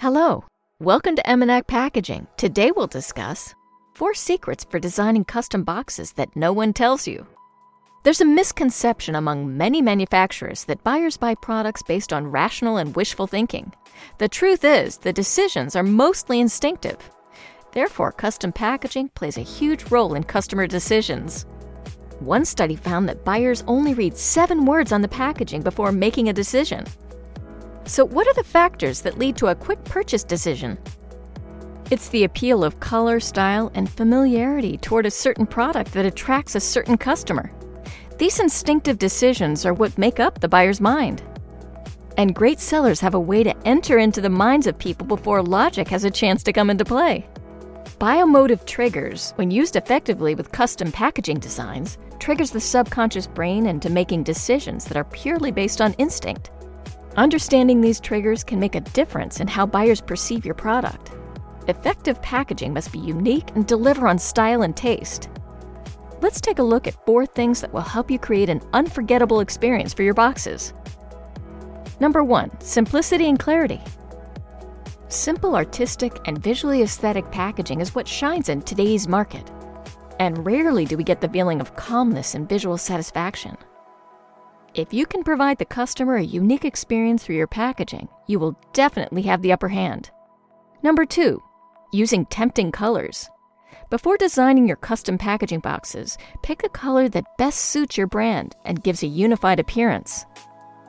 Hello, welcome to Emenac Packaging. Today we'll discuss four secrets for designing custom boxes that no one tells you. There's a misconception among many manufacturers that buyers buy products based on rational and wishful thinking. The truth is, the decisions are mostly instinctive. Therefore, custom packaging plays a huge role in customer decisions. One study found that buyers only read seven words on the packaging before making a decision. So, what are the factors that lead to a quick purchase decision? It's the appeal of color, style, and familiarity toward a certain product that attracts a certain customer. These instinctive decisions are what make up the buyer's mind. And great sellers have a way to enter into the minds of people before logic has a chance to come into play. Biomotive triggers, when used effectively with custom packaging designs, triggers the subconscious brain into making decisions that are purely based on instinct. Understanding these triggers can make a difference in how buyers perceive your product. Effective packaging must be unique and deliver on style and taste. Let's take a look at four things that will help you create an unforgettable experience for your boxes. Number one, simplicity and clarity. Simple, artistic, and visually aesthetic packaging is what shines in today's market. And rarely do we get the feeling of calmness and visual satisfaction. If you can provide the customer a unique experience through your packaging, you will definitely have the upper hand. Number two, using tempting colors. Before designing your custom packaging boxes, pick a color that best suits your brand and gives a unified appearance.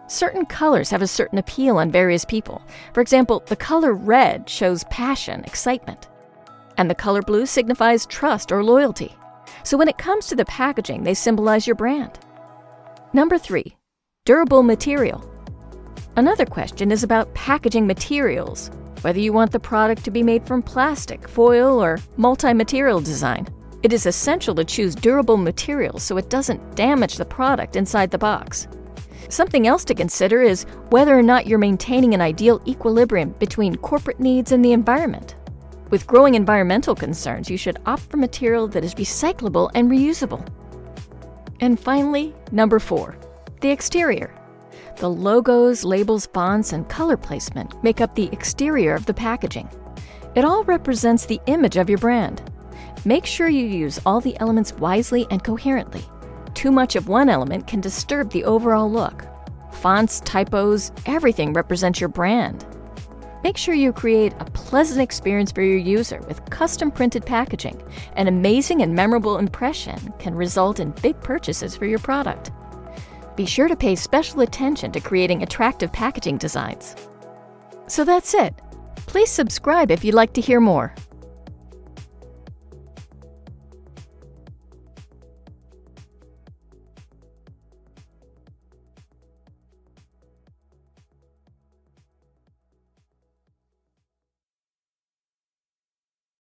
Certain colors have a certain appeal on various people. For example, the color red shows passion, excitement, and the color blue signifies trust or loyalty. So when it comes to the packaging, they symbolize your brand. Number three, durable material. Another question is about packaging materials, whether you want the product to be made from plastic, foil, or multi material design. It is essential to choose durable materials so it doesn't damage the product inside the box. Something else to consider is whether or not you're maintaining an ideal equilibrium between corporate needs and the environment. With growing environmental concerns, you should opt for material that is recyclable and reusable. And finally, number four, the exterior. The logos, labels, fonts, and color placement make up the exterior of the packaging. It all represents the image of your brand. Make sure you use all the elements wisely and coherently. Too much of one element can disturb the overall look. Fonts, typos, everything represents your brand. Make sure you create a pleasant experience for your user with custom printed packaging. An amazing and memorable impression can result in big purchases for your product. Be sure to pay special attention to creating attractive packaging designs. So that's it. Please subscribe if you'd like to hear more.